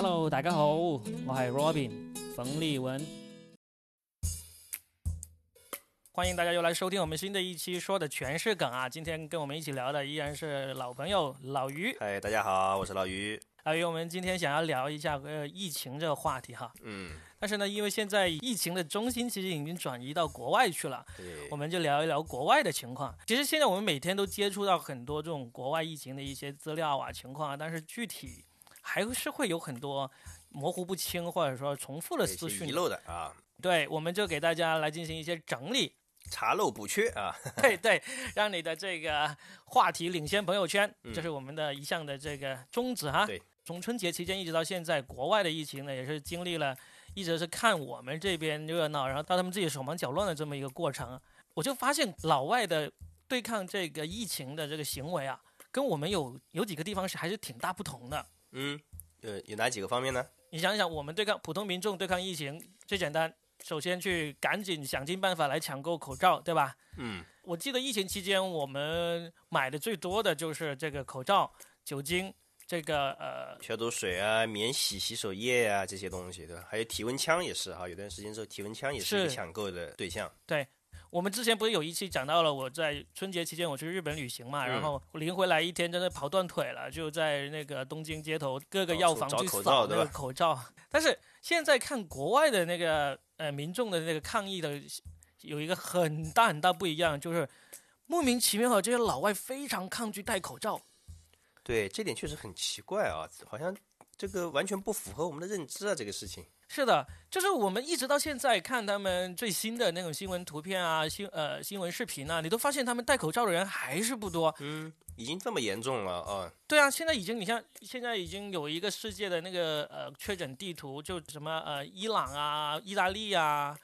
Hello，大家好，我係 Robin 冯立文。欢迎大家又来收听我们新的一期说的全是梗啊！今天跟我们一起聊的依然是老朋友老于。嗨，大家好，我是老于。老于，我们今天想要聊一下呃疫情这个话题哈。嗯，但是呢，因为现在疫情的中心其实已经转移到国外去了，对我，们就聊一聊国外的情况。其实现在我们每天都接触到很多这种国外疫情的一些资料啊、情况啊，但是具体还是会有很多模糊不清或者说重复的资讯。遗漏的啊，对，我们就给大家来进行一些整理。查漏补缺啊。对对，让你的这个话题领先朋友圈，嗯这是我们的一项的这个宗旨哈。对，从春节期间一直到现在，国外的疫情呢，也是经历了一直是看我们这边热闹，然后到他们自己手忙脚乱的这么一个过程。我就发现老外的对抗这个疫情的这个行为啊，跟我们有有几个地方是还是挺大不同的。嗯，呃有哪几个方面呢？你想想，我们对抗普通民众对抗疫情最简单，首先去赶紧想尽办法来抢购口罩，对吧？嗯，我记得疫情期间，我们买的最多的就是这个口罩、酒精，这个呃，消毒水啊，免洗洗手液啊，这些东西对吧？还有体温枪也是哈，有段时间之后体温枪也是一个抢购的对象。我们之前不是有一期讲到了，我在春节期间我去日本旅行嘛，嗯然后我临回来一天真的跑断腿了，就在那个东京街头各个药房处找口去扫那个罩对吧口罩。但是现在看国外的那个呃民众的那个抗议的，有一个很大很大不一样，就是莫名其妙的这些老外非常抗拒戴口罩。对，这点确实很奇怪啊，好像这个完全不符合我们的认知啊，这个事情。是的，就是我们一直到现在看他们最新的那种新闻图片啊、新呃新闻视频啊，你都发现他们戴口罩的人还是不多。嗯，已经这么严重了啊。对啊，现在已经你像现在已经有一个世界的那个呃确诊地图，就什么呃伊朗啊、意大利啊、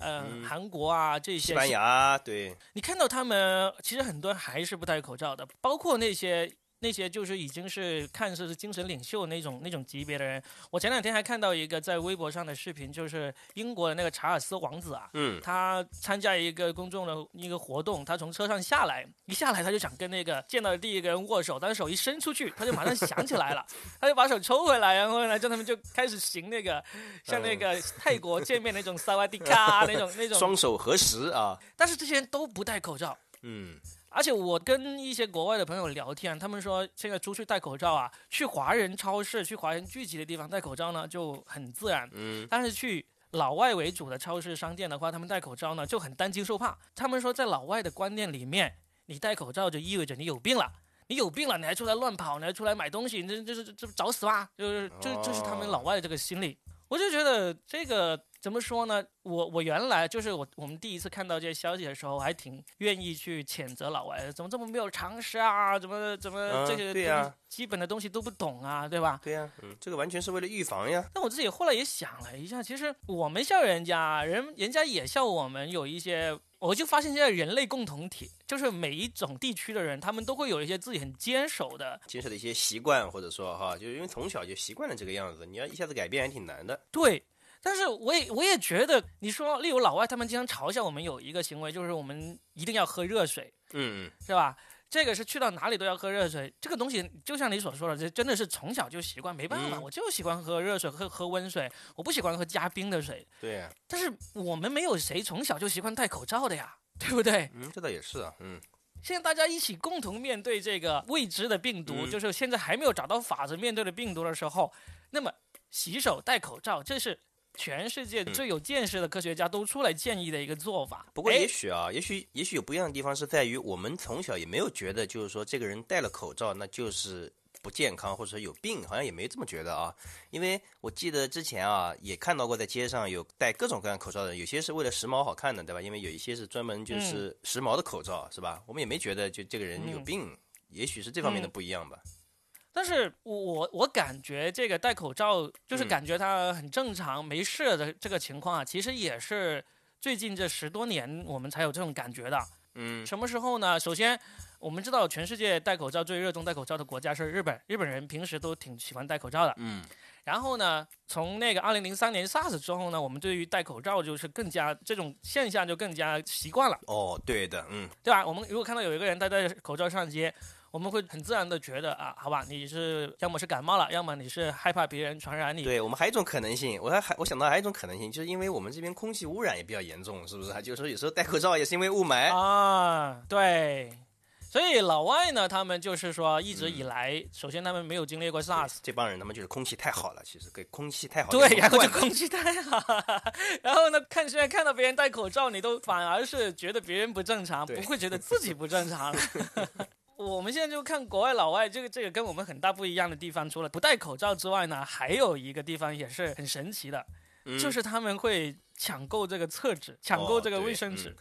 呃、嗯韩国啊这些。西班牙，对，你看到他们其实很多人还是不戴口罩的，包括那些那些就是已经是看似是精神领袖那种那种级别的人。我前两天还看到一个在微博上的视频，就是英国的那个查尔斯王子啊，嗯，他参加一个公众的一个活动，他从车上下来，一下来他就想跟那个见到的第一个人握手，但是手一伸出去，他就马上想起来了，他就把手抽回来，然后呢，就他们就开始行那个像那个泰国见面那种萨瓦迪卡那种那种，双手合十啊。但是这些人都不戴口罩。嗯，而且我跟一些国外的朋友聊天，他们说现在出去戴口罩啊，去华人超市、去华人聚集的地方戴口罩呢就很自然，嗯，但是去老外为主的超市商店的话，他们戴口罩呢就很担惊受怕。他们说，在老外的观念里面，你戴口罩就意味着你有病了，你有病了，你还出来乱跑，你还出来买东西，你这这这这不找死吗？就是这这是他们老外的这个心理。我就觉得这个怎么说呢？我我原来就是我我们第一次看到这些消息的时候，我还挺愿意去谴责老外的，怎么这么没有常识啊？怎么怎么嗯这些对呀基本的东西都不懂啊？对吧？对呀、嗯，这个完全是为了预防呀。但我自己后来也想了一下，其实我们笑人家，人人家也笑我们有一些，我就发现现在人类共同体，就是每一种地区的人，他们都会有一些自己很坚守的，坚守的一些习惯，或者说哈，就是因为从小就习惯了这个样子，你要一下子改变还挺难的。对。但是我也我也觉得，你说，例如老外他们经常嘲笑我们有一个行为，就是我们一定要喝热水，嗯，是吧？这个是去到哪里都要喝热水，这个东西就像你所说的，这真的是从小就习惯，没办法，嗯我就喜欢喝热水，喝喝温水，我不喜欢喝加冰的水。对呀、但是我们没有谁从小就习惯戴口罩的呀，对不对？嗯，这倒也是啊，嗯，现在大家一起共同面对这个未知的病毒，嗯就是现在还没有找到法子面对的病毒的时候，那么洗手、戴口罩，这是全世界最有见识的科学家都出来建议的一个做法。不过哎也许啊，也许也许有不一样的地方是在于，我们从小也没有觉得，就是说这个人戴了口罩，那就是不健康或者说有病，好像也没这么觉得啊。因为我记得之前啊，也看到过在街上有戴各种各样口罩的人，有些是为了时髦好看的，对吧？因为有一些是专门就是时髦的口罩，是吧？我们也没觉得就这个人有嗯病，也许是这方面的嗯不一样吧。但是我我我感觉这个戴口罩，就是嗯感觉它很正常、没事的这个情况啊，其实也是最近这十多年我们才有这种感觉的。嗯什么时候呢？首先，我们知道全世界戴口罩最热衷戴口罩的国家是日本，日本人平时都挺喜欢戴口罩的。嗯然后呢，从那个二零零三年 SARS 之后呢，我们对于戴口罩就是更加这种现象就更加习惯了，哦，对的，嗯对吧？我们如果看到有一个人戴戴口罩上街，我们会很自然的觉得啊，好吧，你是要么是感冒了，要么你是害怕别人传染你。对我们还有一种可能性，我还还我想到还有一种可能性，就是因为我们这边空气污染也比较严重，是不是？就是说有时候戴口罩也是因为雾霾。啊，对。所以老外呢，他们就是说一直以来，首先他们没有经历过 SARS，这帮人他们就是空气太好了，其实给空气太好。对，然后就空气太好，然后呢，看现在看到别人戴口罩，你都反而是觉得别人不正常，不会觉得自己不正常。我们现在就看国外老外，这个这个跟我们很大不一样的地方，除了不戴口罩之外呢，还有一个地方也是很神奇的，就是他们会。抢购这个厕纸，抢购这个卫生纸，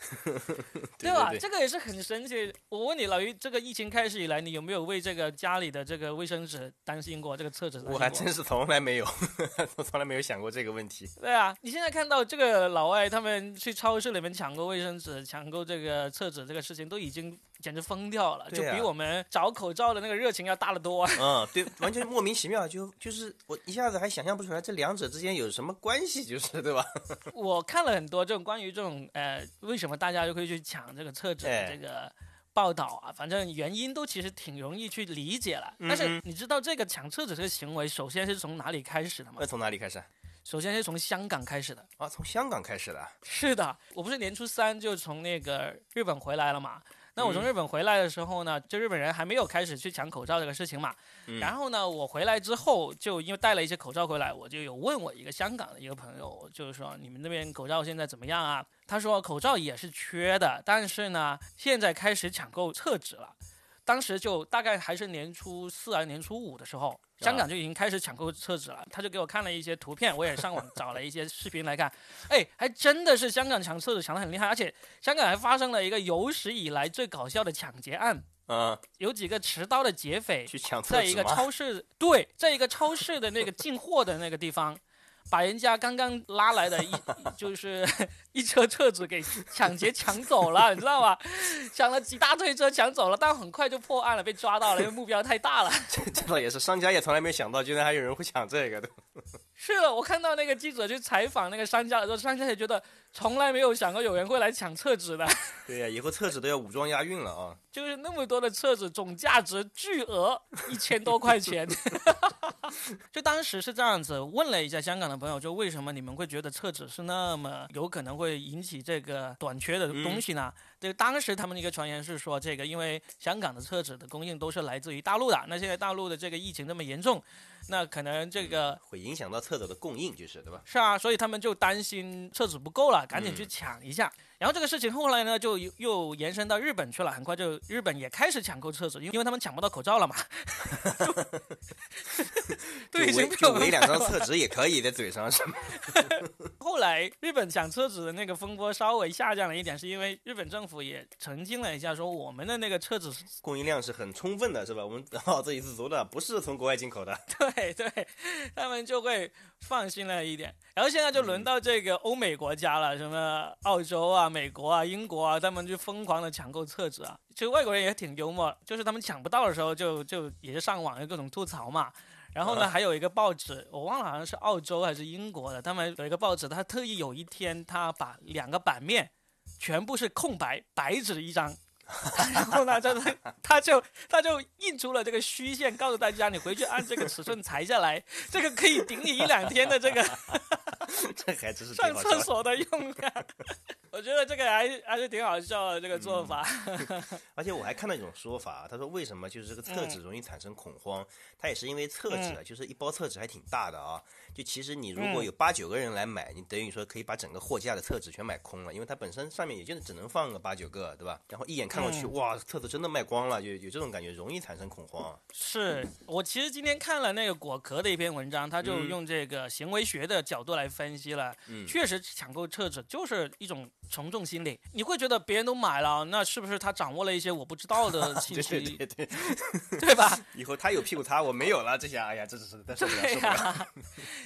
对吧？这个也是很神奇。我问你，老于，这个疫情开始以来，你有没有为这个家里的这个卫生纸担心过？这个厕纸？我还真是从来没有，我从来没有想过这个问题。对啊，你现在看到这个老外他们去超市里面抢购卫生纸、抢购这个厕纸这个事情，都已经简直疯掉了，就比我们找口罩的那个热情要大得多。嗯，对，完全莫名其妙，就就是我一下子还想象不出来这两者之间有什么关系，就是对吧？我。我看了很多这种关于这种呃，为什么大家就会去抢这个厕纸的这个报道啊？反正原因都其实挺容易去理解了。但是你知道这个抢厕纸这个行为，首先是从哪里开始的吗？那从哪里开始？首先是从香港开始的啊，从香港开始的。是的，我不是年初三就从那个日本回来了嘛。那我从日本回来的时候呢，就日本人还没有开始去抢口罩这个事情嘛。然后呢，我回来之后就因为带了一些口罩回来，我就有问我一个香港的一个朋友，就是说你们那边口罩现在怎么样啊？他说口罩也是缺的，但是呢，现在开始抢购厕纸了。当时就大概还是年初四还是年初五的时候，香港就已经开始抢购厕纸了。他就给我看了一些图片，我也上网找了一些视频来看。哎，还真的是香港抢厕纸抢得很厉害，而且香港还发生了一个有史以来最搞笑的抢劫案。嗯，有几个持刀的劫匪去抢在一个超市，对，在一个超市的那个进货的那个地方。把人家刚刚拉来的一就是 一车车子给抢劫抢走了，你知道吧？抢了几大推车抢走了，但很快就破案了，被抓到了，因为目标太大了。这这倒也是，商家也从来没想到，居然还有人会抢这个的。是的，我看到那个记者去采访那个商家的时候，商家也觉得从来没有想过有人会来抢厕纸的。对呀，以后厕纸都要武装押运了啊！就是那么多的厕纸，总价值巨额，一千多块钱。就当时是这样子，问了一下香港的朋友，就为什么你们会觉得厕纸是那么有可能会引起这个短缺的东西呢？就，当时他们的一个传言是说，这个因为香港的厕纸的供应都是来自于大陆的，那现在大陆的这个疫情这么严重。那可能这个会影响到厕所的供应，就是对吧？是啊，所以他们就担心厕纸不够了，赶紧去抢一下。然后这个事情后来呢，就又延伸到日本去了，很快就日本也开始抢购厕纸，因为他们抢不到口罩了嘛。对，就围两张厕纸也可以在嘴上，是吗？后来日本抢厕纸的那个风波稍微下降了一点，是因为日本政府也澄清了一下，说我们的那个厕纸供应量是很充分的，是吧？我们这一次足的，不是从国外进口的。对对，他们就会放心了一点。然后现在就轮到这个欧美国家了，什么澳洲啊、美国啊、英国啊，他们就疯狂的抢购厕纸啊。其实外国人也挺幽默，就是他们抢不到的时候，就就也是上网有各种吐槽嘛。然后呢，还有一个报纸，我忘了好像是澳洲还是英国的，他们有一个报纸，他特意有一天他把两个版面全部是空白白纸一张。然后呢，他他就他就印出了这个虚线，告诉大家，你回去按这个尺寸裁下来，这个可以顶你一两天的这个，这还真是上厕所的用啊。我觉得这个还还是挺好笑的这个做法。而且我还看到一种说法，他说为什么就是这个厕纸容易产生恐慌？它也是因为厕纸啊，就是一包厕纸还挺大的啊。就其实你如果有八九个人来买，你等于说可以把整个货架的厕纸全买空了，因为它本身上面也就只能放个八九个，对吧？然后一眼看过去，哇，厕纸真的卖光了，就有这种感觉，容易产生恐慌。是我其实今天看了那个果壳的一篇文章，他就用这个行为学的角度来分析了。嗯，确实抢购厕纸就是一种从众心理，你会觉得别人都买了，那是不是他掌握了一些我不知道的 信息？对对对，对吧？以后他有屁股擦，我没有了，这些哎呀，这是受不了，受不了。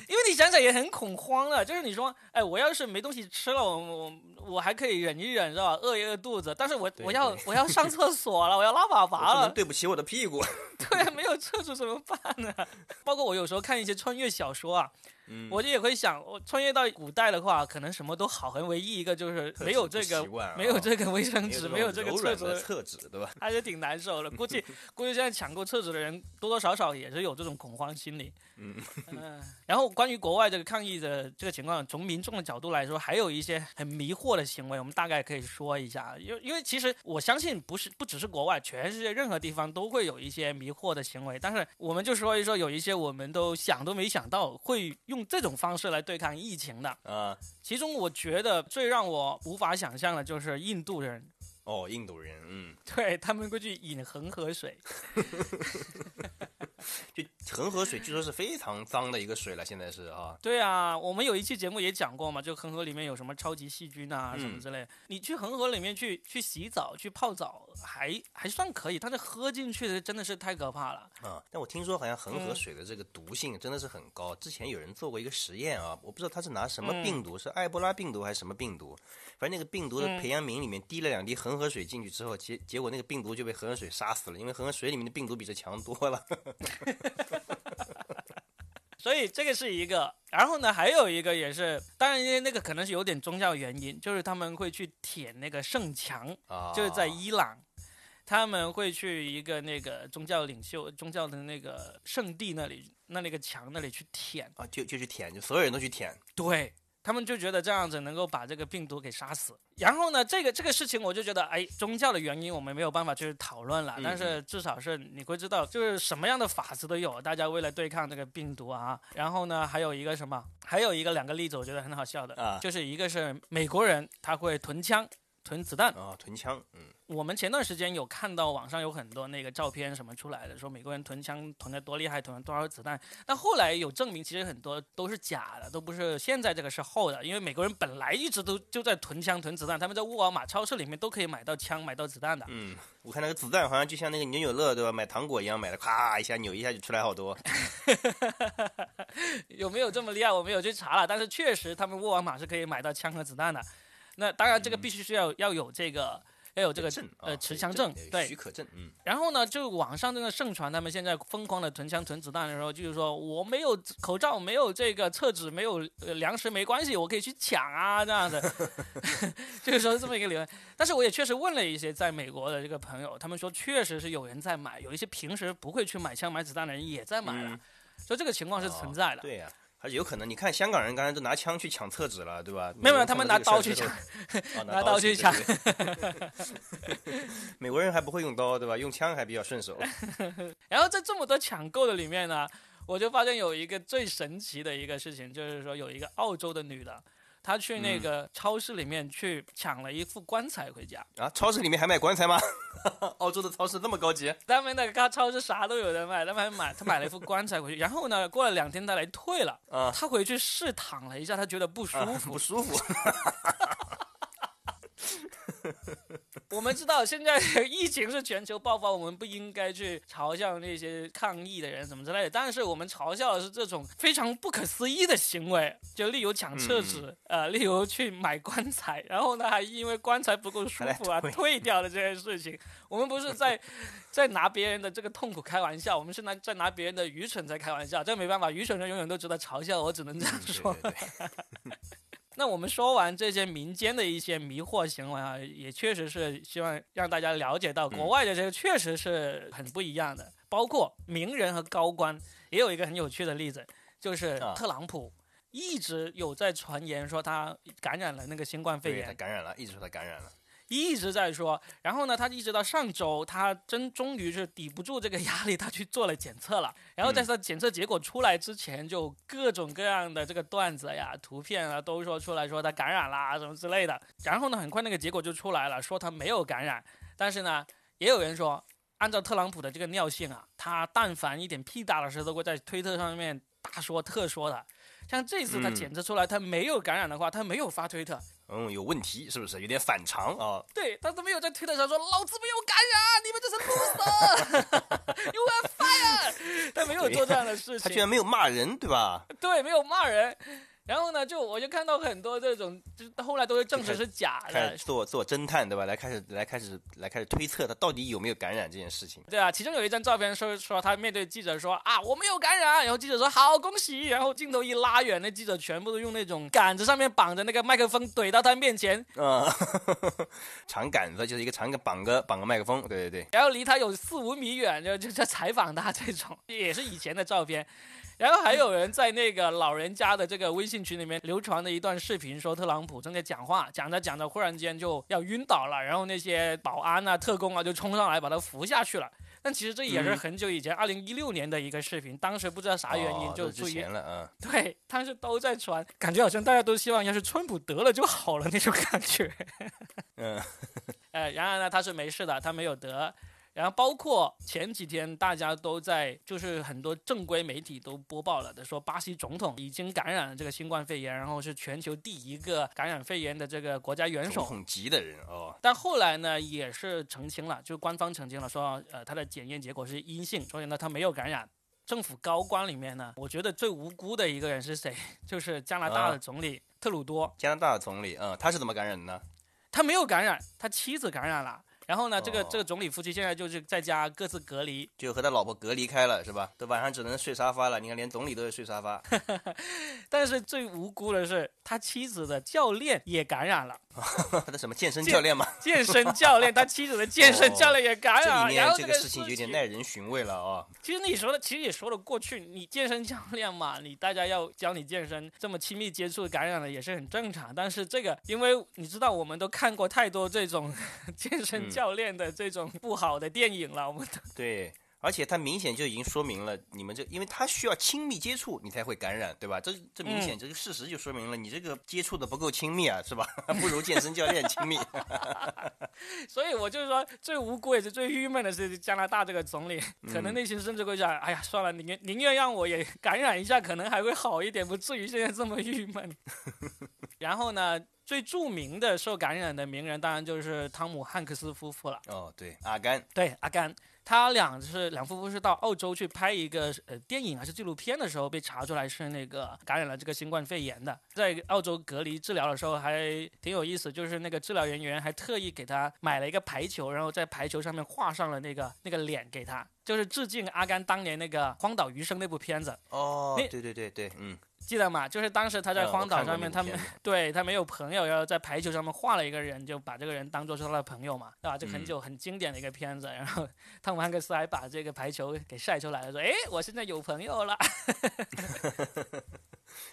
因为你想想也很恐慌了，就是你说，哎，我要是没东西吃了，我我我还可以忍一忍，是吧？饿一饿肚子，但是我我要我要上厕所了，我要拉粑粑了，对不起我的屁股。对，没有厕所怎么办呢？包括我有时候看一些穿越小说啊，嗯我就也会想，我穿越到古代的话，可能什么都好，很唯一一个就是没有这个没有这个卫生纸，没有这个厕纸的厕纸，对吧？还是挺难受的。估计估计现在抢购厕纸的人多多少少也是有这种恐慌心理。嗯嗯，然后关于国外这个抗议的这个情况，从民众的角度来说，还有一些很迷惑的行为，我们大概可以说一下。因为因为其实我相信，不是不只是国外，全世界任何地方都会有一些迷惑的行为。但是我们就说一说，有一些我们都想都没想到会用这种方式来对抗疫情的。啊，其中我觉得最让我无法想象的就是印度人。哦，印度人，嗯，对他们会去饮恒河水，就恒河水据说是非常脏的一个水了，现在是啊，对啊，我们有一期节目也讲过嘛，就恒河里面有什么超级细菌啊嗯什么之类的。你去恒河里面去去洗澡、去泡澡还还算可以，但是喝进去的真的是太可怕了。啊，但我听说好像恒河嗯水的这个毒性真的是很高。之前有人做过一个实验啊，我不知道他是拿什么嗯病毒，是埃博拉病毒还是什么病毒，反正那个病毒的嗯培养皿里面滴了两滴恒河水进去之后，结结果那个病毒就被恒河水杀死了，因为恒河水里面的病毒比这强多了。所以这个是一个，然后呢，还有一个也是，当然因为那个可能是有点宗教原因，就是他们会去舔那个圣墙，啊，就是在伊朗。他们会去一个那个宗教领袖、宗教的那个圣地那里，那那个墙那里去舔，啊，就就去舔，就所有人都去舔。对他们就觉得这样子能够把这个病毒给杀死。然后呢，这个这个事情我就觉得，哎，宗教的原因我们没有办法去讨论了，嗯但是至少是你会知道，就是什么样的法子都有，大家为了对抗这个病毒啊。然后呢，还有一个什么，还有一个两个例子，我觉得很好笑的，啊就是一个是美国人他会囤枪。囤子弹，啊，囤枪，嗯，我们前段时间有看到网上有很多那个照片什么出来的，说美国人囤枪囤的多厉害，囤了多少子弹。但后来有证明，其实很多都是假的，都不是现在这个是后的，因为美国人本来一直都就在囤枪囤子弹，他们在沃尔玛超市里面都可以买到枪、买到子弹的。嗯，我看那个子弹好像就像那个扭扭乐对吧？买糖果一样，买的咔一下扭一下就出来好多。有没有这么厉害？我没有去查了，但是确实他们沃尔玛是可以买到枪和子弹的。那当然，这个必须是要要有这个要有这个证呃啊持枪证，对许，可证，嗯，然后呢，就网上这个盛传他们现在疯狂的囤枪囤子弹的时候，就是说我没有口罩，没有这个厕纸，没有、呃、粮食，没关系，我可以去抢啊，这样子，就是说这么一个理论。但是我也确实问了一些在美国的这个朋友，他们说确实是有人在买，有一些平时不会去买枪买子弹的人也在买了，嗯所以这个情况是存在的。对呀、而且有可能，你看香港人刚才都拿枪去抢厕纸了，对吧？没有没有，他们拿刀 去抢拿刀去抢。美国人还不会用刀，对吧？用枪还比较顺手。然后在这么多抢购的里面呢，我就发现有一个最神奇的一个事情，就是说有一个澳洲的女的，她去那个超市里面去抢了一副棺材回家。啊，超市里面还卖棺材吗？澳洲的超市这么高级？他们那个超市啥都有人卖，他们还买，他买了一副棺材回去。然后呢，过了两天他来退了，啊他回去试躺了一下，他觉得不舒啊服。不舒服。我们知道现在疫情是全球爆发，我们不应该去嘲笑那些抗议的人什么之类的，但是我们嘲笑的是这种非常不可思议的行为，就例如抢厕纸，呃，例如去买棺材，然后呢还因为棺材不够舒服啊退退掉了这件事情，我们不是在 在拿别人的这个痛苦开玩笑，我们是拿在拿别人的愚蠢在开玩笑，这没办法，愚蠢人永远都值得嘲笑，我只能这样对说。对对，那我们说完这些民间的一些迷惑行为啊，也确实是希望让大家了解到，国外的这个确实是很不一样的。包括名人和高官，也有一个很有趣的例子，就是啊特朗普一直有在传言说他感染了那个新冠肺炎他炎，感染了，一直说他感染了。一直在说。然后呢，他一直到上周，他真终于是抵不住这个压力，他去做了检测了。然后在他检测结果出来之前，就各种各样的这个段子呀、图片啊，都说出来说他感染啦什么之类的。然后呢，很快那个结果就出来了，说他没有感染。但是呢，也有人说，按照特朗普的这个尿性啊，他但凡一点屁大的事都会在推特上面大说特说的。像这次他嗯检测出来他没有感染的话，他没有发推特，嗯，有问题是不是？有点反常啊。对，他都没有在推特上说老子没有感染，你们这是 loser，you are fire，他没有做这样的事情，他居然没有骂人，对吧？对，没有骂人。然后呢，就我就看到很多这种，就是后来都会证实是假的。做做侦探，对吧？来开始来开始来开始推测他到底有没有感染这件事情。对啊，其中有一张照片说说他面对记者说啊我没有感染，然后记者说好恭喜，然后镜头一拉远，那记者全部都用那种杆子上面绑着那个麦克风怼到他面前，嗯，长杆子就是一个长杆绑个绑个麦克风，对对对。然后离他有四五米远就就在采访他这种，也是以前的照片。然后还有人在那个老人家的这个微信群里面流传的一段视频，说特朗普正在讲话，讲着讲着忽然间就要晕倒了，然后那些保安啊、特工啊就冲上来把他扶下去了。但其实这也是很久以前，二零一六年的一个视频，当时不知道啥原因就之前了啊。对，当时都在传，感觉好像大家都希望要是川普得了就好了那种感觉。嗯，呃，然而呢，他是没事的，他没有得。然后包括前几天大家都在，就是很多正规媒体都播报了的，说巴西总统已经感染了这个新冠肺炎，然后是全球第一个感染肺炎的这个国家元首，总统级的人哦。但后来呢，也是澄清了，就官方澄清了，说呃他的检验结果是阴性，所以呢他没有感染。政府高官里面呢，我觉得最无辜的一个人是谁？就是加拿大的总理特鲁多。加拿大的总理，嗯，他是怎么感染的呢？他没有感染，他妻子感染了。然后呢，这个这个总理夫妻现在就是在家各自隔离，就和他老婆隔离开了，是吧？都晚上只能睡沙发了。你看，连总理都要睡沙发。但是最无辜的是，他妻子的教练也感染了。他的什么健身教练吗？健身教练，他妻子的健身教练也感染了。然后这个事情有点耐人寻味了啊。其实你说的，其实也说得过去。你健身教练嘛，你大家要教你健身，这么亲密接触感染了也是很正常。但是这个，因为你知道，我们都看过太多这种 健身。教练的这种不好的电影了，我们都对，而且他明显就已经说明了，你们这因为他需要亲密接触，你才会感染，对吧？这这明显这个事实就说明了你这个接触的不够亲密啊，是吧？不如健身教练亲密。所以我就是说，最无辜也是最郁闷的是加拿大这个总理，可能内心甚至会想，哎呀，算了，宁愿宁愿让我也感染一下，可能还会好一点，不至于现在这么郁闷。然后呢？最著名的受感染的名人，当然就是汤姆汉克斯夫妇了。哦，对，阿甘，对阿甘，他俩是两夫妇是到澳洲去拍一个呃电影还是纪录片的时候，被查出来是那个感染了这个新冠肺炎的，在澳洲隔离治疗的时候还挺有意思，就是那个治疗人员还特意给他买了一个排球，然后在排球上面画上了那个那个脸给他，就是致敬阿甘当年那个《荒岛余生》那部片子。哦，对对对对，嗯。记得吗？就是当时他在荒岛上面，他们对他没有朋友，然后在排球上面画了一个人，就把这个人当做是他的朋友嘛，对吧？这很久很经典的一个片子。然后汤姆汉克斯还把这个排球给晒出来了，说：“哎，我现在有朋友了。”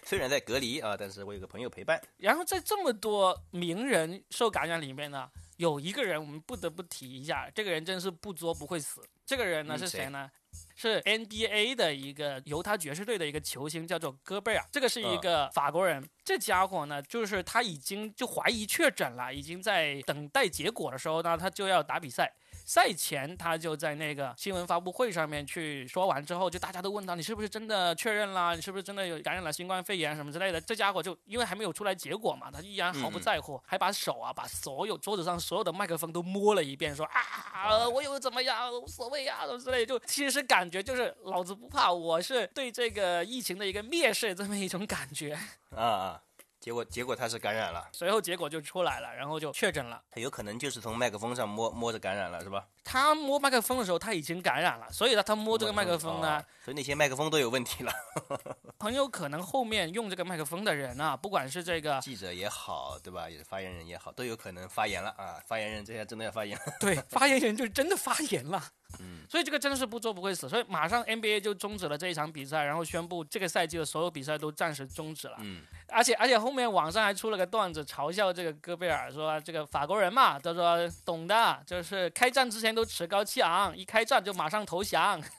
虽然在隔离啊，但是我有个朋友陪伴。然后在这么多名人受感染里面呢，有一个人我们不得不提一下，这个人真是不作不会死。这个人呢是谁呢？是 NBA 的一个犹他爵士队的一个球星，叫做戈贝尔。这个是一个法国人。这家伙呢，就是他已经就怀疑确诊了，已经在等待结果的时候呢，他就要打比赛。赛前，他就在那个新闻发布会上面去说完之后，就大家都问他，你是不是真的确认了？你是不是真的有感染了新冠肺炎什么之类的？这家伙就因为还没有出来结果嘛，他依然毫不在乎，还把手啊，把所有桌子上所有的麦克风都摸了一遍，说啊，我有怎么样，无所谓啊，什么之类。就其实感觉就是老子不怕，我是对这个疫情的一个蔑视这么一种感觉啊啊。结果，结果他是感染了，随后结果就出来了，然后就确诊了。他有可能就是从麦克风上摸摸着感染了，是吧？他摸麦克风的时候他已经感染了，所以呢，他摸这个麦克风呢，所以那些麦克风都有问题了。很有可能后面用这个麦克风的人啊，不管是这个记者也好，对吧？也是发言人也好，都有可能发言了啊！发言人这下真的要发言。对，发言人就真的发言了。嗯，所以这个真的是不做不会死，所以马上 NBA 就终止了这一场比赛，然后宣布这个赛季的所有比赛都暂时终止了。嗯，而且而且后面网上还出了个段子嘲笑这个戈贝尔，说这个法国人嘛，他说懂的，就是开战之前都趾高气昂，一开战就马上投降。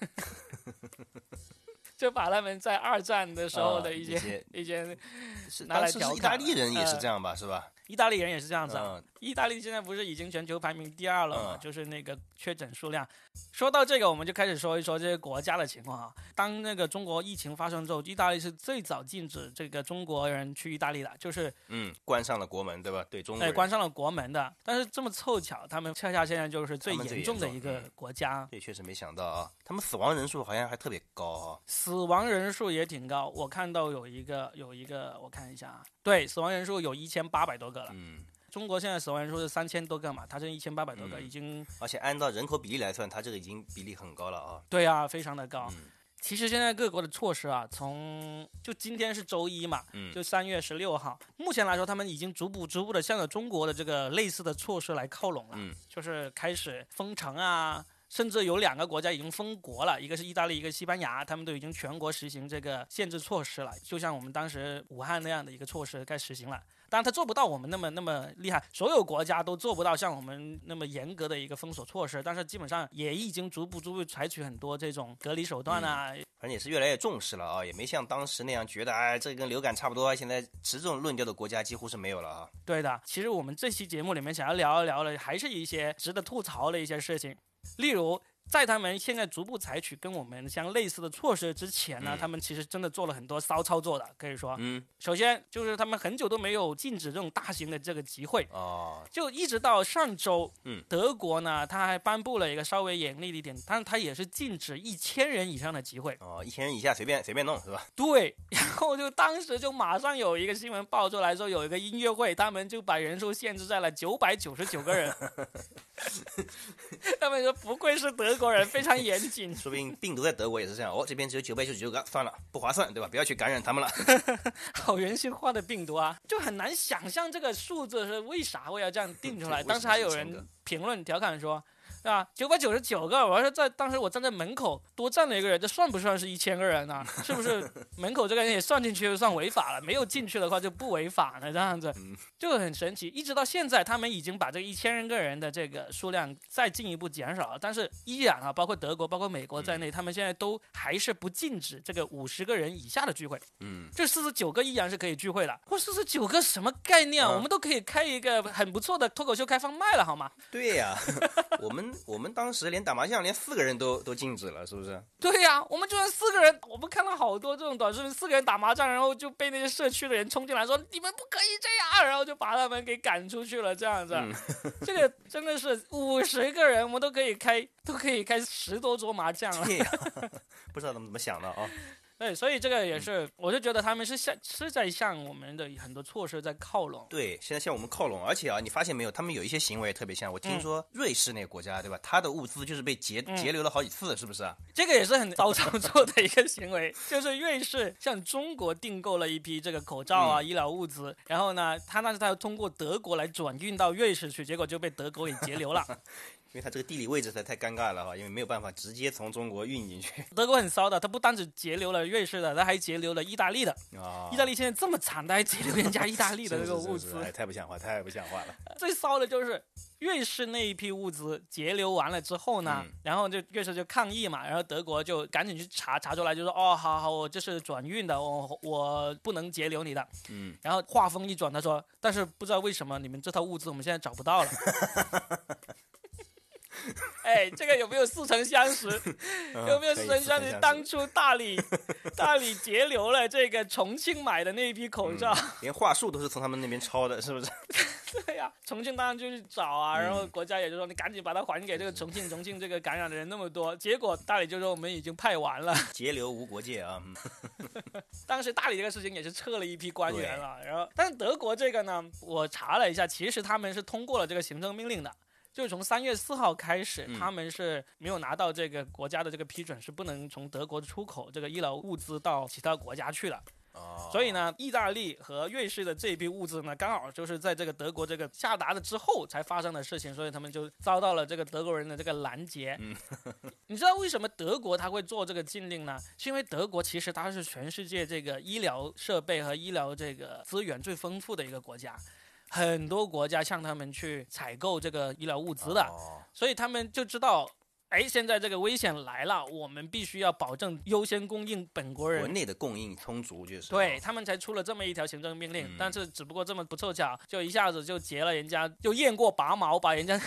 就把他们在二战的时候的一些一些拿来调侃。意大利人也是这样吧，是吧？意大利人也是这样子。意大利现在不是已经全球排名第二了吗？嗯就是那个确诊数量。说到这个，我们就开始说一说这些国家的情况啊。当那个中国疫情发生之后，意大利是最早禁止这个中国人去意大利的，就是嗯，关上了国门，对吧？对中国哎，关上了国门的。但是这么凑巧，他们恰恰现在就是最严重的一个国家，这确实没想到啊，他们死亡人数好像还特别高啊。死亡人数也挺高。我看到有一个有一个，我看一下啊，对，死亡人数有一千八百多个了。嗯，中国现在死亡人数是三千多个嘛，它这一千八百多个，嗯已经而且按照人口比例来算，它这个已经比例很高了啊。对啊，非常的高。嗯其实现在各国的措施啊，从就今天是周一嘛，嗯就三月十六号，目前来说，他们已经逐步逐步的向着中国的这个类似的措施来靠拢了，嗯就是开始封城啊。甚至有两个国家已经封国了，一个是意大利，一个西班牙，他们都已经全国实行这个限制措施了，就像我们当时武汉那样的一个措施该实行了。当然，它做不到我们那么那么厉害，所有国家都做不到像我们那么严格的一个封锁措施，但是基本上也已经逐步逐步采取很多这种隔离手段啊，反正也是越来越重视了啊，也没像当时那样觉得，哎，这跟流感差不多。现在持这种论调的国家几乎是没有了啊。对的，其实我们这期节目里面想要聊一聊的，还是一些值得吐槽的一些事情，例如。在他们现在逐步采取跟我们相类似的措施之前呢，嗯他们其实真的做了很多骚操作的，可以说，嗯，首先就是他们很久都没有禁止这种大型的这个集会，哦，就一直到上周，嗯，德国呢，他还颁布了一个稍微严厉的一点，但是他也是禁止一千人以上的集会。哦，一千人以下随便随便弄是吧？对，然后就当时就马上有一个新闻爆出来说，有一个音乐会，他们就把人数限制在了九百九十九个人。他们说不愧是德国人，非常严谨。说不定病毒在德国也是这样。哦，这边只有九百九十九个，算了，不划算，对吧？不要去感染他们了。好人性化的病毒啊，就很难想象这个数字是为啥会要这样定出来。当时还有人评论调侃说，对吧？九百九十九个，我要是在当时我站在门口多站了一个人，这算不算是一千个人呢、是不是 门口这个人也算进去就算违法了？没有进去的话就不违法了，这样子嗯就很神奇。一直到现在，他们已经把这个一千个人的这个数量再进一步减少了，但是依然啊，包括德国、包括美国在内，他们现在都还是不禁止这个五十个人以下的聚会。嗯，这四十九个依然是可以聚会的。或四十九个什么概念我们都可以开一个很不错的脱口秀开放麦了，好吗？对呀、我们我们当时连打麻将连四个人都都禁止了，是不是？对呀、我们就算四个人，我们看到好多这种短视频，四个人打麻将，然后就被那些社区的人冲进来说你们不可以这样，然后就把他们给赶出去了，这样子。嗯这个真的是五十个人，我们都可以开，都可以开十多桌麻将了。不知道他们怎么想的啊。对，所以这个也是，我就觉得他们是向是在向我们的很多措施在靠拢。对，现在向我们靠拢，而且啊，你发现没有，他们有一些行为特别像。我听嗯说瑞士那个国家，对吧？他的物资就是被截嗯截留了好几次，是不是啊？这个也是很骚操作的一个行为，就是瑞士向中国订购了一批这个口罩啊、嗯医疗物资，然后呢，他那是他要通过德国来转运到瑞士去，结果就被德国给截留了。因为它这个地理位置实在太尴尬了哈，因为没有办法直接从中国运进去 德国很骚的，他不单只截留了瑞士的，他还截留了意大利的。啊。意大利现在这么惨，他还截留人家意大利的这个物资。是是是哎，太不像话，太不像话了。最骚的就是瑞士那一批物资截留完了之后呢，嗯然后就瑞士就抗议嘛，然后德国就赶紧去查，查出来就说哦，好好，我这是转运的，我我不能截留你的。嗯，然后话锋一转，他说，但是不知道为什么你们这套物资我们现在找不到了。哎，这个有没有似曾相识？有没有似曾相识？当初大理 大理截留了这个重庆买的那一批口罩，连话术都是从他们那边抄的，是不是？对呀、重庆当然就去找啊，嗯然后国家也就说你赶紧把它还给这个重庆，重庆这个感染的人那么多，结果大理就说我们已经派完了。截留无国界啊！嗯当时大理这个事情也是撤了一批官员了，然后但是德国这个呢，我查了一下，其实他们是通过了这个行政命令的。就是从三月四号开始，嗯他们是没有拿到这个国家的这个批准，是不能从德国出口这个医疗物资到其他国家去了。哦，所以呢，意大利和瑞士的这一批物资呢，刚好就是在这个德国这个下达了之后才发生的事情，所以他们就遭到了这个德国人的这个拦截。嗯 你知道为什么德国他会做这个禁令呢？是因为德国其实它是全世界这个医疗设备和医疗这个资源最丰富的一个国家，很多国家向他们去采购这个医疗物资的。哦所以他们就知道，哎，现在这个危险来了，我们必须要保证优先供应本国人国内的供应充足就是。对他们才出了这么一条行政命令，嗯但是只不过这么不凑巧，就一下子就截了人家，就雁过拔毛，把人家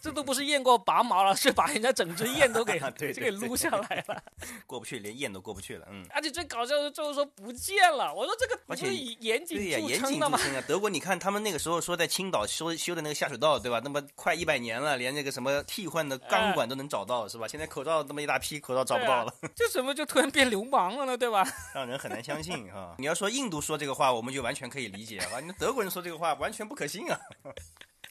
这都不是雁过拔毛了，是把人家整只 雁都给就 给撸下来了。过不去，连雁都过不去了。嗯，而且最搞笑的就是说不见了，我说这个不而且是以严谨对呀，著严谨称的吗？著称啊。德国，你看他们那个时候说在青岛修修的那个下水道，对吧？那么快一百年了，连那个什么替换的钢管都能找到，是吧？现在口罩那么一大批，口罩找不到了，这怎么就突然变流氓了呢？对吧？让人很难相信啊。你要说印度说这个话，我们就完全可以理解啊。你德国人说这个话完全不可信啊。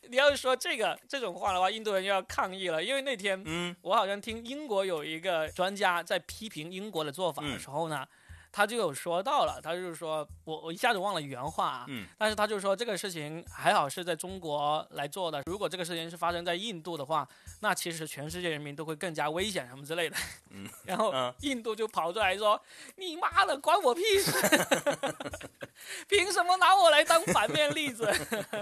你要是说这个这种话的话，印度人就要抗议了，因为那天嗯。我好像听英国有一个专家在批评英国的做法的时候呢，他就有说到了，他就是说我我一下子忘了原话啊，嗯但是他就说这个事情还好是在中国来做的，如果这个事情是发生在印度的话，那其实全世界人民都会更加危险什么之类的。嗯，然后嗯印度就跑出来说：“你妈的，关我屁事！凭什么拿我来当反面例子？”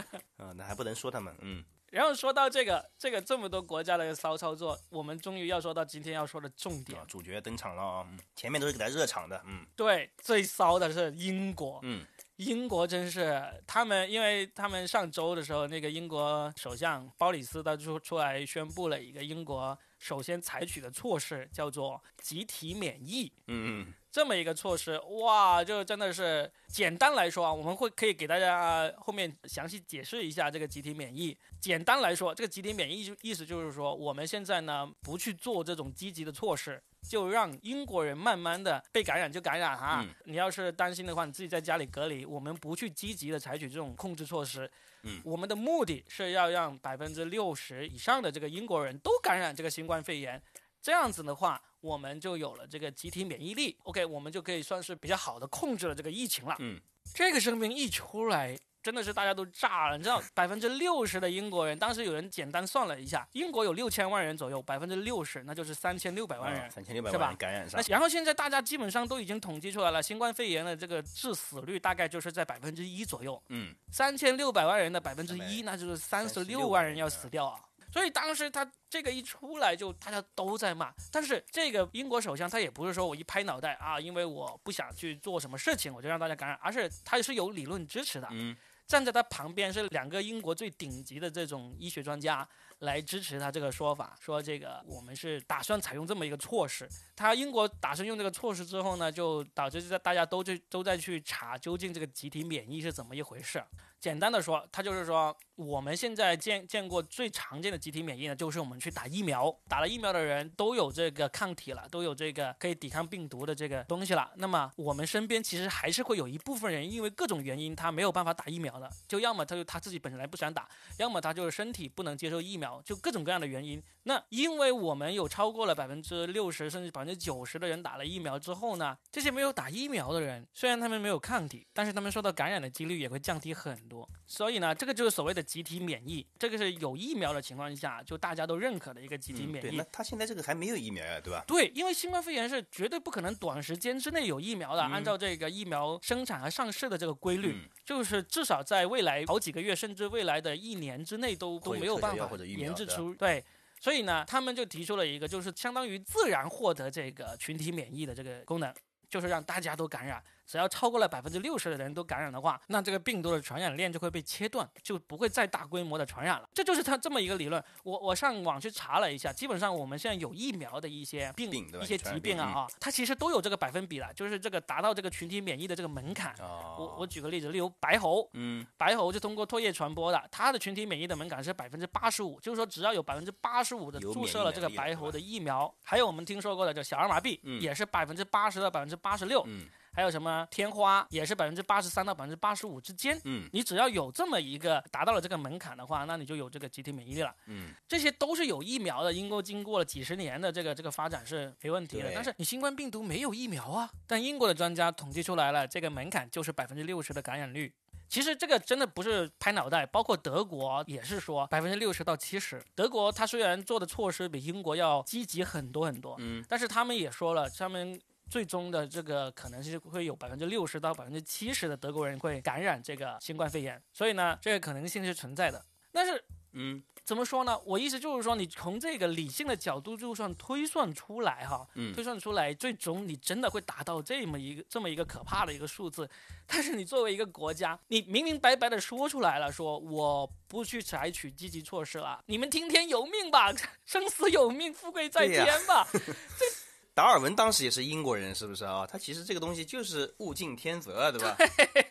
啊，那还不能说他们。嗯然后说到这个这个这么多国家的骚操作，我们终于要说到今天要说的重点啊，。主角登场了啊。嗯，前面都是给他热场的。嗯对，最骚的是英国，嗯英国真是他们，因为他们上周的时候，那个英国首相鲍里斯他出出来宣布了一个英国首先采取的措施，叫做集体免疫。嗯嗯这么一个措施，哇，就真的是简单来说啊，我们会可以给大家后面详细解释一下这个集体免疫。简单来说，这个集体免疫就意思就是说，我们现在呢不去做这种积极的措施，就让英国人慢慢的被感染就感染哈。嗯你要是担心的话，你自己在家里隔离，我们不去积极的采取这种控制措施。嗯我们的目的是要让百分之六十以上的这个英国人都感染这个新冠肺炎。这样子的话，我们就有了这个集体免疫力。OK，我们就可以算是比较好的控制了这个疫情了。嗯，这个声明一出来，真的是大家都炸了。你知道，百分之六十的英国人，当时有人简单算了一下，英国有六千万人左右，百分之六十那就是三千六百万人。啊三千六百是吧万人感染上那。然后现在大家基本上都已经统计出来了，新冠肺炎的这个致死率大概就是在百分之一左右。嗯三千六百万人的百分之一，那就是三十六万人要死掉啊！所以当时他这个一出来，就大家都在骂。但是这个英国首相他也不是说我一拍脑袋啊，因为我不想去做什么事情，我就让大家感染，而是他是有理论支持的。嗯站在他旁边是两个英国最顶级的这种医学专家来支持他这个说法，说这个我们是打算采用这么一个措施。他英国打算用这个措施之后呢，就导致大家都去都在去查究竟这个集体免疫是怎么一回事。简单的说，他就是说我们现在见见过最常见的集体免疫呢，就是我们去打疫苗，打了疫苗的人都有这个抗体了，都有这个可以抵抗病毒的这个东西了。那么我们身边其实还是会有一部分人因为各种原因他没有办法打疫苗的，就要么他就他自己本来不想打，要么他就是身体不能接受疫苗，就各种各样的原因。那因为我们有超过了百分之六十甚至百分之九十的人打了疫苗之后呢，这些没有打疫苗的人，虽然他们没有抗体，但是他们受到感染的几率也会降低很多。所以呢，这个就是所谓的集体免疫，这个是有疫苗的情况下就大家都认可的一个集体嗯，对，免疫。那他现在这个还没有疫苗呀，对吧？对，因为新冠肺炎是绝对不可能短时间之内有疫苗的。嗯按照这个疫苗生产和上市的这个规律，嗯就是至少在未来好几个月，甚至未来的一年之内都都没有办法研制出对。所以呢，他们就提出了一个，就是相当于自然获得这个群体免疫的这个功能，就是让大家都感染。只要超过了百分之六十的人都感染的话，那这个病毒的传染链就会被切断，就不会再大规模的传染了。这就是它这么一个理论。我我上网去查了一下，基本上我们现在有疫苗的一些病、病一些疾病啊啊，它其实都有这个百分比了，就是这个达到这个群体免疫的这个门槛。哦，我我举个例子，例如白喉，嗯白喉是通过唾液传播的，它的群体免疫的门槛是百分之八十五，就是说只要有百分之八十五的注射了这个白喉的疫苗，还有我们听说过的这小儿麻痹，嗯也是百分之八十到百分之八十六，嗯还有什么天花也是百分之八十三到百分之八十五之间。嗯你只要有这么一个达到了这个门槛的话，那你就有这个集体免疫力了。嗯，这些都是有疫苗的，英国经过了几十年的这个这个发展是没问题的。但是你新冠病毒没有疫苗啊，但英国的专家统计出来了，这个门槛就是百分之六十的感染率。其实这个真的不是拍脑袋，包括德国也是说百分之六十到七十。德国它虽然做的措施比英国要积极很多很多，嗯，但是他们也说了，他们最终的这个可能是会有百分之六十到百分之七十的德国人会感染这个新冠肺炎，所以呢，这个可能性是存在的。但是嗯怎么说呢？我意思就是说，你从这个理性的角度就算推算出来哈，嗯推算出来，最终你真的会达到这么一个这么一个可怕的一个数字。但是你作为一个国家，你明明白白的说出来了，说我不去采取积极措施了，你们听天由命吧，生死有命，富贵在天吧。达尔文当时也是英国人，是不是啊？他其实这个东西就是物竞天择，对吧？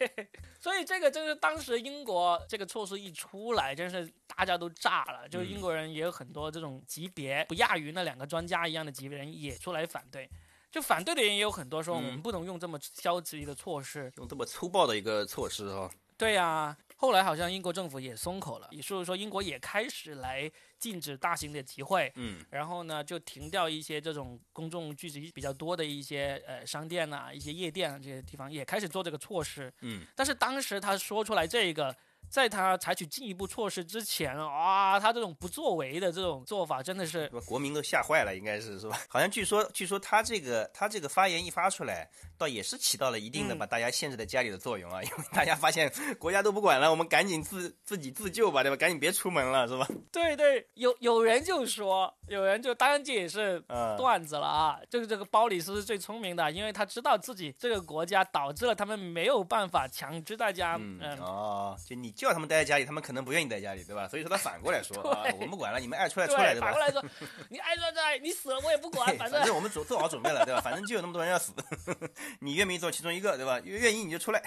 所以这个就是当时英国这个措施一出来，真是大家都炸了。就是英国人也有很多这种级别不亚于那两个专家一样的级别人也出来反对。就反对的人也有很多说，我们不能用这么消极的措施。用这么粗暴的一个措施啊，对呀、后来好像英国政府也松口了，也就是说英国也开始来禁止大型的集会，嗯，然后呢就停掉一些这种公众聚集比较多的一些呃商店呐、一些夜店啊这些地方，也开始做这个措施。嗯，但是当时他说出来这个，在他采取进一步措施之前啊，他这种不作为的这种做法真的是？国民都吓坏了，应该是是吧？好像据说，据说他这个他这个发言一发出来，倒也是起到了一定的嗯把大家限制在家里的作用啊，因为大家发现国家都不管了，我们赶紧自自己自救吧，对吧？赶紧别出门了，是吧？对对，有有人就说，有人就当然这也是嗯，段子了啊！就是这个包里斯是最聪明的，因为他知道自己这个国家导致了他们没有办法强制大家，嗯嗯，哦，就你叫他们待在家里，他们可能不愿意待家里，对吧？所以说他反过来说啊，我们不管了，你们爱出来出来，对，对吧反过？来说，你爱说在，你死了我也不管，反正反正我们做做好准备了，对吧？反正就有那么多人要死，你愿不愿意做其中一个，对吧？愿愿意你就出来。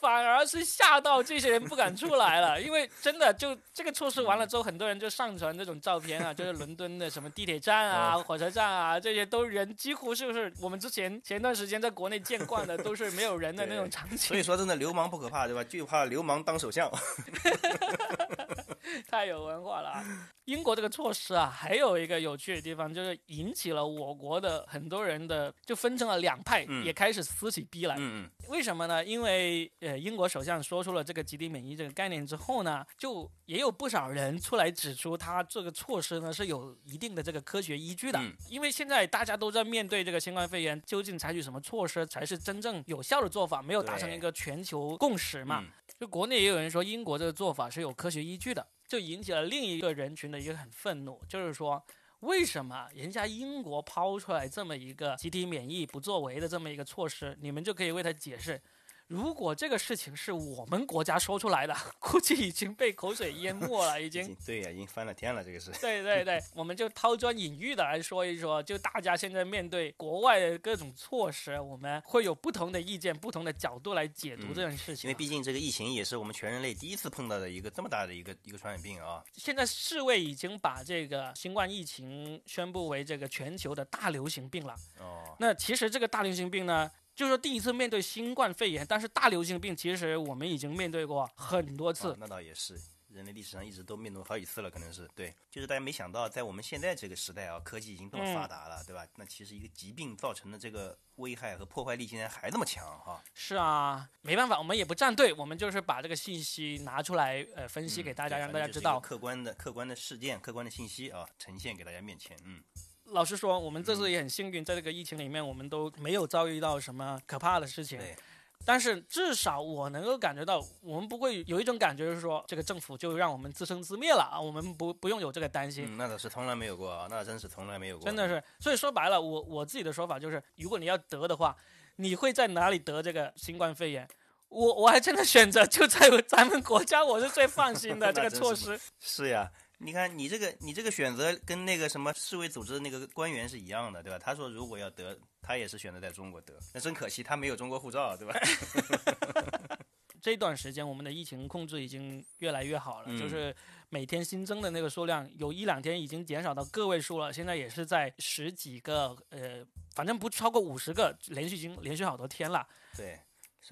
反而是吓到这些人不敢出来了，因为真的就这个措施完了之后，很多人就上传这种照片啊，就是伦敦的什么地铁站啊、火车站啊，这些都人几乎就是我们之前前段时间在国内见惯的，都是没有人的那种场景，所以说，真的流氓不可怕，对吧？就怕流氓当首相。太有文化了啊。英国这个措施啊，还有一个有趣的地方，就是引起了我国的很多人的就分成了两派，嗯也开始撕起逼来。嗯嗯，为什么呢？因为呃，英国首相说出了这个集体免疫这个概念之后呢，就也有不少人出来指出，他这个措施呢是有一定的这个科学依据的。嗯因为现在大家都在面对这个新冠肺炎，究竟采取什么措施才是真正有效的做法，没有达成一个全球共识嘛。嗯就国内也有人说英国这个做法是有科学依据的，就引起了另一个人群的一个很愤怒，就是说。为什么人家英国抛出来这么一个集体免疫不作为的这么一个措施，你们就可以为他解释？如果这个事情是我们国家说出来的，估计已经被口水淹没了，已已经。对呀、已经翻了天了，这个是。对对对，我们就抛砖引玉的来说一说，就大家现在面对国外的各种措施，我们会有不同的意见、不同的角度来解读嗯这件事情。因为毕竟这个疫情也是我们全人类第一次碰到的一个这么大的一个一个传染病啊。现在世卫已经把这个新冠疫情宣布为这个全球的大流行病了。哦，那其实这个大流行病呢，就是说第一次面对新冠肺炎，但是大流行病其实我们已经面对过很多次啊。那倒也是。人类历史上一直都面对好几次了，可能是对，就是大家没想到，在我们现在这个时代啊，科技已经这么嗯发达了，对吧？那其实一个疾病造成的这个危害和破坏力竟然还这么强哈、是啊，没办法，我们也不站队，我们就是把这个信息拿出来，呃，分析给大家，嗯让大家知道。客观的、客观的事件、客观的信息啊，呈现给大家面前。嗯，老实说，我们这次也很幸运，在这个疫情里面，我们都没有遭遇到什么可怕的事情。对，但是至少我能够感觉到，我们不会有一种感觉，就是说这个政府就让我们自生自灭了啊，我们不不用有这个担心。嗯，那倒是从来没有过啊，那真是从来没有过，真的是，所以说白了，我我自己的说法就是，如果你要得的话，你会在哪里得这个新冠肺炎？我我还真的选择就在咱们国家，我是最放心的 这个措施。是呀。你看，你这个你这个选择跟那个什么世卫组织的那个官员是一样的，对吧？他说如果要得，他也是选择在中国得，那真可惜，他没有中国护照，对吧？这段时间我们的疫情控制已经越来越好了，嗯就是每天新增的那个数量有一两天已经减少到个位数了，现在也是在十几个，呃，反正不超过五十个，连续已经连续好多天了。对，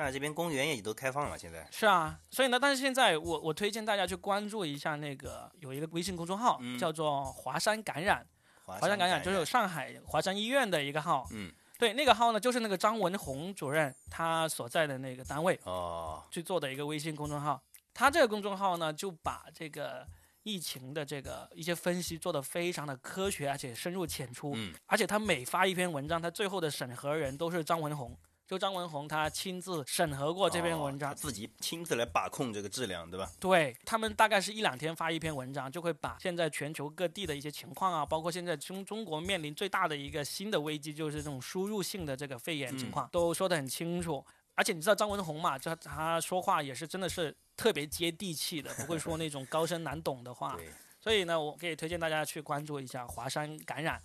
上海这边公园也都开放了，现在。是啊，所以呢，但是现在我我推荐大家去关注一下那个有一个微信公众号、嗯叫做华山感染，华华山感染染就是有上海华山医院的一个号，嗯，对，那个号呢就是那个张文宏主任他所在的那个单位哦，去做的一个微信公众号，他这个公众号呢就把这个。疫情的这个一些分析做得非常的科学，而且深入浅出，嗯，而且他每发一篇文章，他最后的审核人都是张文宏，就张文宏他亲自审核过这篇文章，哦他自己亲自来把控这个质量，对吧？对他们大概是一两天发一篇文章，就会把现在全球各地的一些情况啊，包括现在中中国面临最大的一个新的危机，就是这种输入性的这个肺炎情况，都说得很清楚。而且你知道张文宏嘛，就他说话也是真的是特别接地气的，不会说那种高深难懂的话。对，所以呢，我可以推荐大家去关注一下华山感染。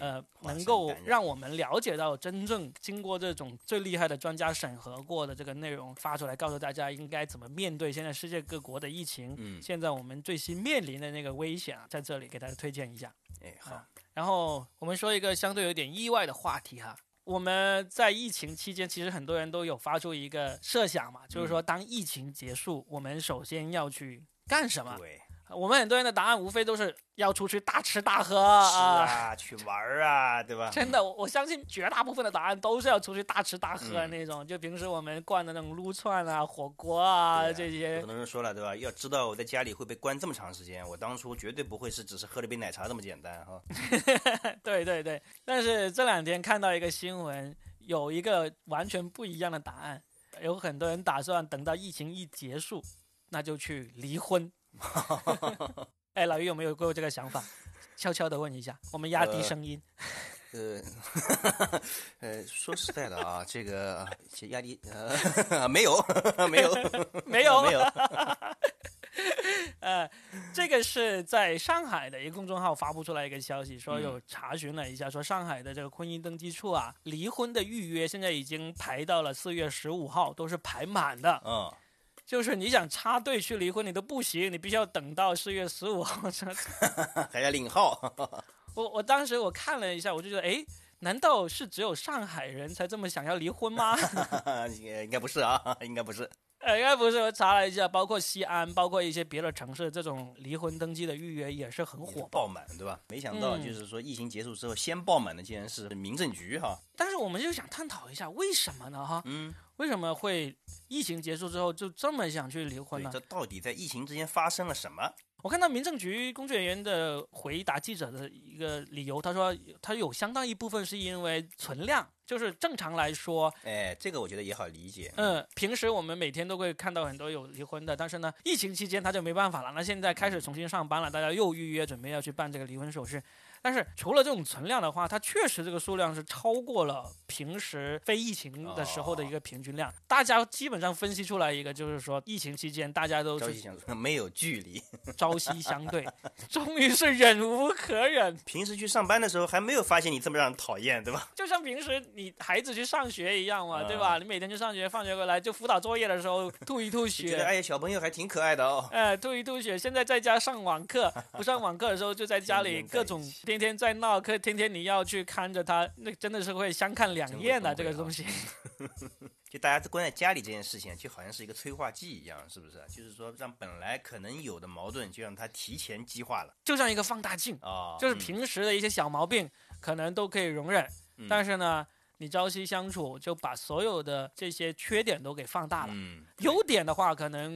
呃，能够让我们了解到真正经过这种最厉害的专家审核过的这个内容发出来，告诉大家应该怎么面对现在世界各国的疫情，嗯，现在我们最新面临的那个危险啊，在这里给大家推荐一下。哎，好，然后我们说一个相对有点意外的话题哈。我们在疫情期间，其实很多人都有发出一个设想嘛，就是说当疫情结束，我们首先要去干什么？对，我们很多人的答案无非都是要出去大吃大喝是啊。啊，去玩儿啊，对吧？真的，我我相信绝大部分的答案都是要出去大吃大喝那种，就平时我们惯的那种撸串啊、火锅啊啊这些很。多人说了，对吧？要知道我在家里会被关这么长时间，我当初绝对不会是只是喝了杯奶茶这么简单 哈。对对对，但是这两天看到一个新闻，有一个完全不一样的答案，有很多人打算等到疫情一结束，那就去离婚。哎，老于有没有过这个想法？悄悄的问一下，我们压低呃声音。呃，呃，说实在的啊，这个压力呃没有没有没有没有，呃，这个是在上海的一个公众号发布出来一个消息，说嗯有查询了一下，说上海的这个婚姻登记处啊，离婚的预约现在已经排到了四月十五号，都是排满的。嗯，就是你想插队去离婚，你都不行，你必须要等到四月十五号。才还要领号，我我当时我看了一下，我就觉得，哎，难道是只有上海人才这么想要离婚吗？应该不是啊，应该不是。呃，应该不是。我查了一下，包括西安，包括一些别的城市，这种离婚登记的预约也是很火爆。满，对吧？没想到嗯就是说疫情结束之后先爆满的竟然是民政局哈。但是我们就想探讨一下，为什么呢？哈，嗯，为什么会疫情结束之后就这么想去离婚，呢？这到底在疫情之间发生了什么？我看到民政局工作人员的回答记者的一个理由，他说他有相当一部分是因为存量，就是正常来说，哎，这个我觉得也好理解。嗯，平时我们每天都会看到很多有离婚的，但是呢，疫情期间他就没办法了。那现在开始重新上班了，大家又预约准备要去办这个离婚手续。但是除了这种存量的话，它确实这个数量是超过了平时非疫情的时候的一个平均量。大家基本上分析出来一个，就是说疫情期间大家都是没有距离。朝夕相对，终于是忍无可忍。平时去上班的时候还没有发现你这么让人讨厌，对吧？就像平时你孩子去上学一样嘛，嗯对吧？你每天去上学，放学回来就辅导作业的时候吐一吐血，觉得哎呀，小朋友还挺可爱的哦。哎，吐一吐血。现在在家上网课，不上网课的时候就在家里各种天天在闹，可天天你要去看着他，那真的是会相看两厌的这个东西。就大家关在家里这件事情，就好像是一个催化剂一样，是不是？就是说，让本来可能有的矛盾，就让它提前激化了就像一个放大镜，啊。就是嗯平时的一些小毛病可能都可以容忍，嗯但是呢，你朝夕相处就把所有的这些缺点都给放大了。嗯，优点的话，可能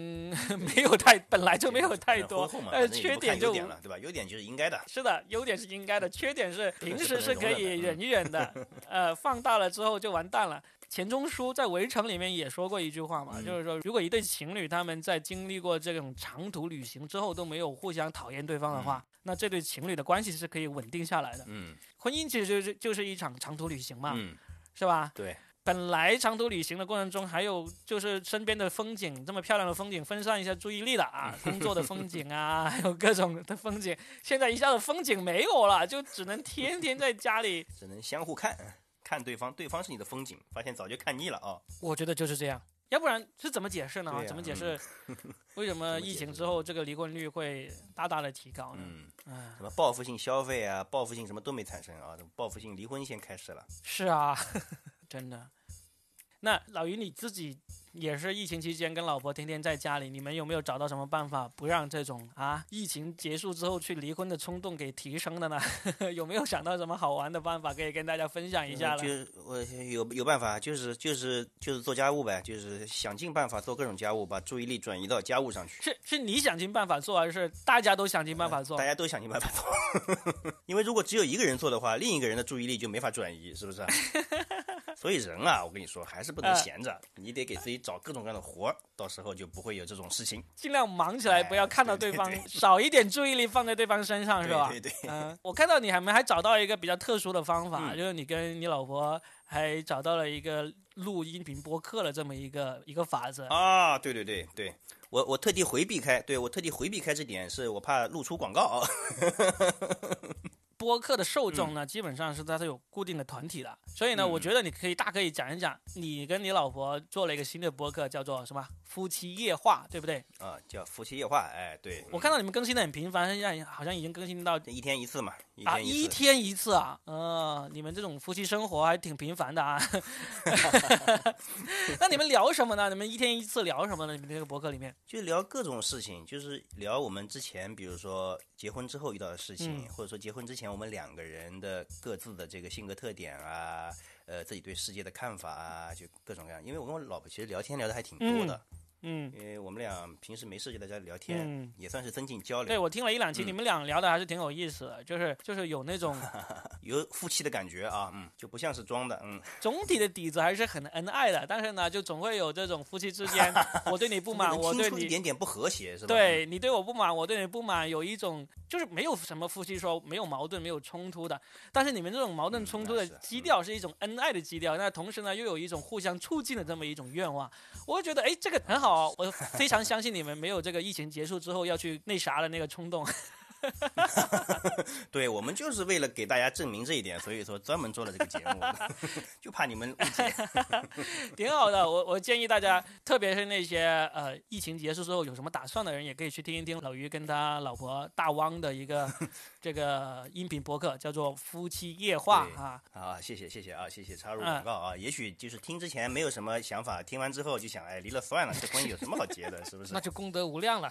没有太，本来就没有太多呃，缺点就点了，对吧？优点就是应该的。是的，优点是应该的，缺点是 平时是可以忍一忍的，呃，放大了之后就完蛋了。钱钟书在《围城》里面也说过一句话嘛，嗯就是说，如果一对情侣他们在经历过这种长途旅行之后都没有互相讨厌对方的话，那这对情侣的关系是可以稳定下来的。嗯婚姻其实就是就是一场长途旅行嘛，嗯，是吧？对，本来长途旅行的过程中，还有就是身边的风景，这么漂亮的风景，分散一下注意力的啊，工作的风景啊，还有各种的风景。现在一下子风景没有了，就只能天天在家里。只能相互看，看对方，对方是你的风景，发现早就看腻了啊。我觉得就是这样，要不然是怎么解释呢？怎么解释？为什么疫情之后这个离婚率会大大的提高呢？嗯，嗯，什么报复性消费啊，报复性什么都没产生啊，这报复性离婚先开始了。是啊，真的。那老于你自己也是疫情期间跟老婆天天在家里，你们有没有找到什么办法不让这种啊疫情结束之后去离婚的冲动给提升的呢？有没有想到什么好玩的办法可以跟大家分享一下呢？就是我有有办法，就是就是就是做家务呗，就是想尽办法做各种家务，把注意力转移到家务上去。是是你想尽办法做，还是大家都想尽办法做大？家都想尽办法做，因为如果只有一个人做的话，另一个人的注意力就没法转移，是不是啊？所以人啊，我跟你说，还是不能呃闲着，你得给自己找各种各样的活儿，到时候就不会有这种事情。尽量忙起来，哎不要看到对方，少一点注意力放在对方身上，是吧？对对对嗯，我看到你还没还找到一个比较特殊的方法，嗯就是你跟你老婆还找到了一个录音频播客的这么一个一个法子。啊，对对对对，我我特地回避开，对我特地回避开这点，是我怕露出广告啊。播客的受嗯众呢，基本上是它是有固定的团体的，所以呢，我觉得你可以大可以讲一讲，你跟你老婆做了一个新的播客，叫做什么“夫妻夜话”，对不对？啊，叫夫妻夜话，哎，对，我看到你们更新的很频繁，现在好像已经更新到一天一次嘛，一啊。一天一次啊，呃，你们这种夫妻生活还挺频繁的啊。那你们聊什么呢？你们一天一次聊什么呢？你们这个博客里面？就聊各种事情，就是聊我们之前，比如说结婚之后遇到的事情，嗯或者说结婚之前我们两个人的各自的这个性格特点啊，啊呃，自己对世界的看法啊，就各种各样。因为我跟我老婆其实聊天聊的还挺多的，因为我们俩平时没事就在家聊天，嗯，也算是增进交流。对，我听了一两期，嗯。你们俩聊的还是挺有意思的，就是就是有那种 有夫妻的感觉啊，嗯，就不像是装的，嗯，总体的底子还是很恩爱的，但是呢，就总会有这种夫妻之间，我对你不满，我对你一。点点不和谐是吧？对你对我不满，我对你不满，有一种就是没有什么夫妻说没有矛盾、没有冲突的，但是你们这种矛盾嗯冲突的基调是一种恩爱的基调，那同时呢又有一种互相促进的这么一种愿望，我就觉得哎这个很好哦，我非常相信你们没有这个疫情结束之后要去那啥的那个冲动。对，我们就是为了给大家证明这一点，所以说专门做了这个节目，就怕你们误解。挺好的，我我建议大家，特别是那些呃疫情结束之后有什么打算的人，也可以去听一听老于跟他老婆大汪的一个 这个音频博客，叫做《夫妻夜话》啊。啊，谢谢谢谢啊，谢谢插入嗯广告啊。也许就是听之前没有什么想法，听完之后就想，哎，离了算了，这婚姻有什么好结的，是不是那？就功德无量了。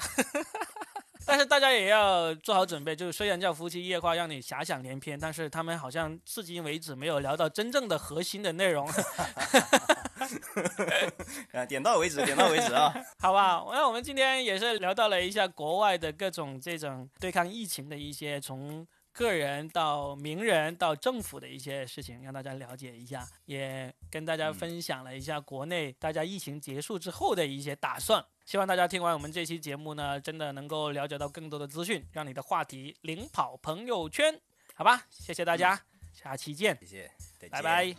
但是大家也要做好准备，就是虽然叫夫妻夜话，让你遐想连篇，但是他们好像至今为止没有聊到真正的核心的内容，啊，点到为止，点到为止啊。好吧？那我们今天也是聊到了一下国外的各种这种对抗疫情的一些从个人到名人到政府的一些事情，让大家了解一下，也跟大家嗯分享了一下国内大家疫情结束之后的一些打算。希望大家听完我们这期节目呢，真的能够了解到更多的资讯，让你的话题领跑朋友圈。好吧，谢谢大家，下期见，谢谢，拜拜。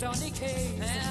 Donny K.